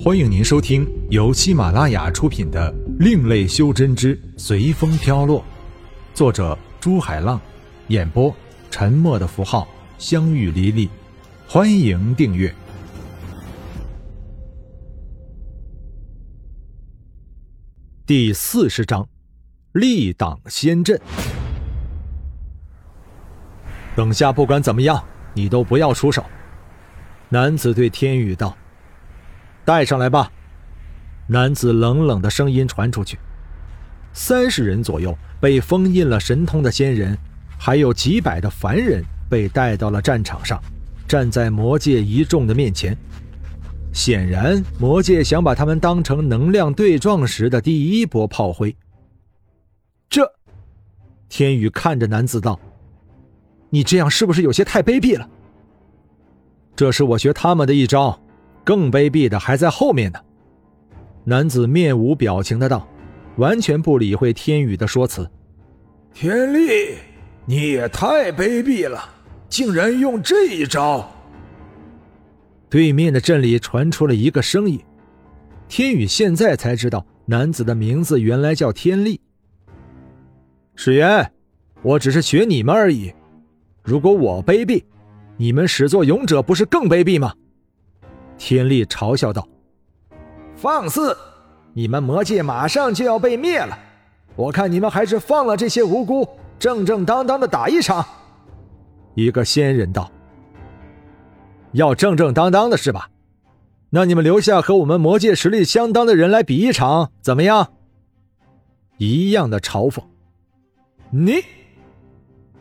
欢迎您收听由喜马拉雅出品的《另类修真之随风飘落》，作者朱海浪，演播沉默的符号、相遇离离。欢迎订阅。第四十章，立党先阵。等下不管怎么样，你都不要出手。男子对天宇道。带上来吧！男子冷冷的声音传出去。三十人左右被封印了神通的仙人，还有几百的凡人被带到了战场上，站在魔界一众的面前。显然，魔界想把他们当成能量对撞时的第一波炮灰。这，天宇看着男子道：“你这样是不是有些太卑鄙了？”这是我学他们的一招。更卑鄙的还在后面呢。男子面无表情的道，完全不理会天宇的说辞。天力，你也太卑鄙了，竟然用这一招！对面的阵里传出了一个声音。天宇现在才知道，男子的名字原来叫天力。史源，我只是学你们而已。如果我卑鄙，你们始作俑者不是更卑鄙吗？天力嘲笑道：“放肆！你们魔界马上就要被灭了，我看你们还是放了这些无辜，正正当当的打一场。”一个仙人道：“要正正当当的是吧？那你们留下和我们魔界实力相当的人来比一场，怎么样？”一样的嘲讽。你，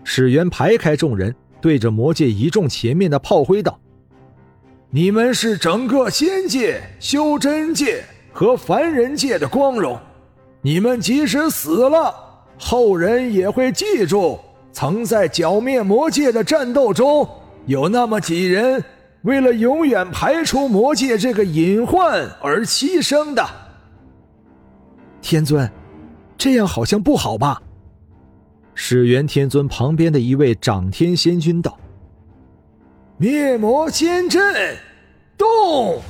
史元排开众人，对着魔界一众前面的炮灰道。你们是整个仙界、修真界和凡人界的光荣，你们即使死了，后人也会记住，曾在剿灭魔界的战斗中，有那么几人为了永远排除魔界这个隐患而牺牲的。天尊，这样好像不好吧？始元天尊旁边的一位掌天仙君道。灭魔仙阵，动！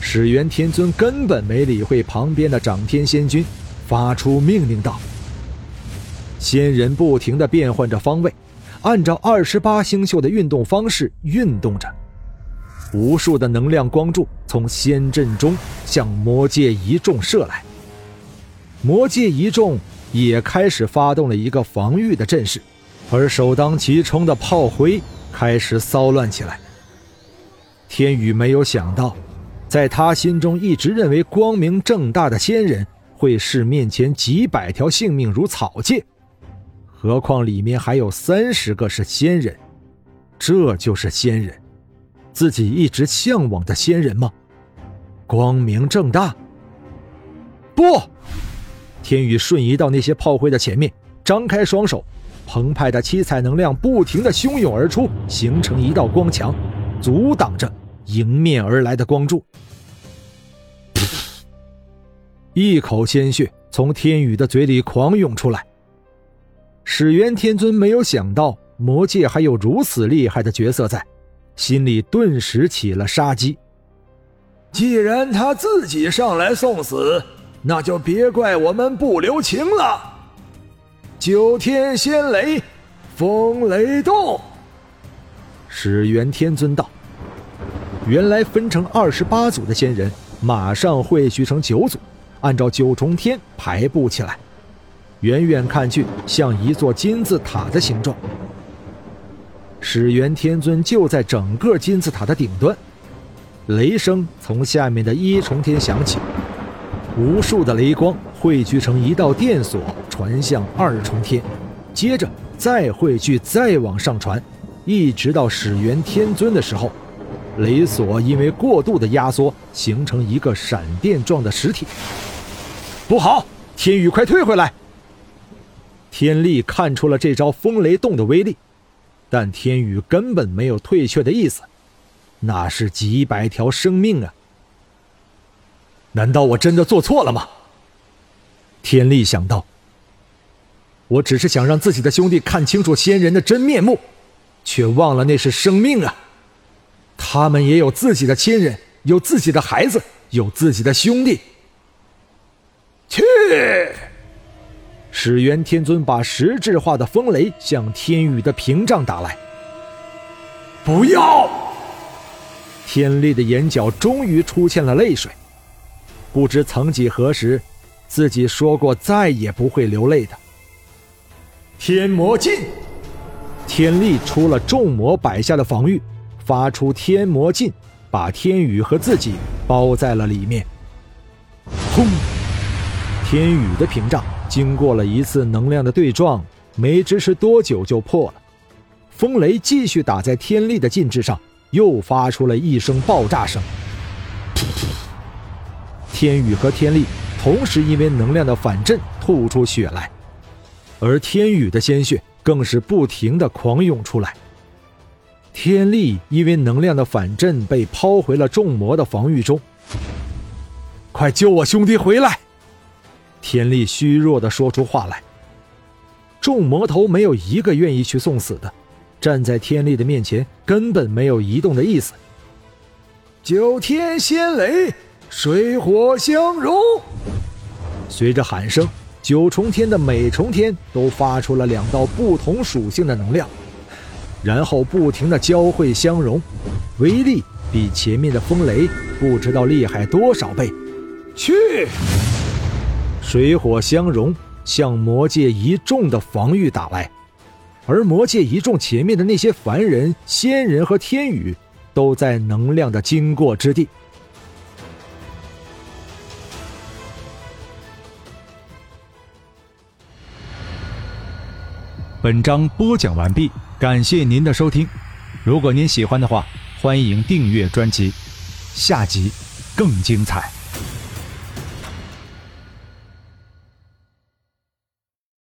始元天尊根本没理会旁边的掌天仙君，发出命令道：“仙人不停的变换着方位，按照二十八星宿的运动方式运动着。无数的能量光柱从仙阵中向魔界一众射来。魔界一众也开始发动了一个防御的阵势，而首当其冲的炮灰。”开始骚乱起来。天宇没有想到，在他心中一直认为光明正大的仙人，会视面前几百条性命如草芥，何况里面还有三十个是仙人，这就是仙人，自己一直向往的仙人吗？光明正大？不！天宇瞬移到那些炮灰的前面，张开双手。澎湃的七彩能量不停的汹涌而出，形成一道光墙，阻挡着迎面而来的光柱。一口鲜血从天宇的嘴里狂涌出来。始元天尊没有想到魔界还有如此厉害的角色在，心里顿时起了杀机。既然他自己上来送死，那就别怪我们不留情了。九天仙雷，风雷动。始元天尊道：“原来分成二十八组的仙人，马上汇聚成九组，按照九重天排布起来，远远看去像一座金字塔的形状。始元天尊就在整个金字塔的顶端，雷声从下面的一重天响起，无数的雷光汇聚成一道电锁。”传向二重天，接着再汇聚，再往上传，一直到始元天尊的时候，雷索因为过度的压缩，形成一个闪电状的实体。不好，天宇，快退回来！天力看出了这招风雷动的威力，但天宇根本没有退却的意思，那是几百条生命啊！难道我真的做错了吗？天力想到。我只是想让自己的兄弟看清楚仙人的真面目，却忘了那是生命啊！他们也有自己的亲人，有自己的孩子，有自己的兄弟。去！始元天尊把实质化的风雷向天宇的屏障打来。不要！天力的眼角终于出现了泪水。不知曾几何时，自己说过再也不会流泪的。天魔镜，天力出了众魔摆下的防御，发出天魔镜，把天宇和自己包在了里面。轰！天宇的屏障经过了一次能量的对撞，没支持多久就破了。风雷继续打在天力的禁制上，又发出了一声爆炸声。天宇和天力同时因为能量的反震吐出血来，而天宇的鲜血更是不停的狂涌出来。天力因为能量的反震被抛回了众魔的防御中。快救我兄弟回来！天力虚弱的说出话来。众魔头没有一个愿意去送死的，站在天力的面前根本没有移动的意思。九天仙雷。水火相融，随着喊声，九重天的每重天都发出了两道不同属性的能量，然后不停的交汇相融，威力比前面的风雷不知道厉害多少倍。去！水火相融，向魔界一众的防御打来，而魔界一众前面的那些凡人、仙人和天宇，都在能量的经过之地。本章播讲完毕，感谢您的收听。如果您喜欢的话，欢迎订阅专辑，下集更精彩。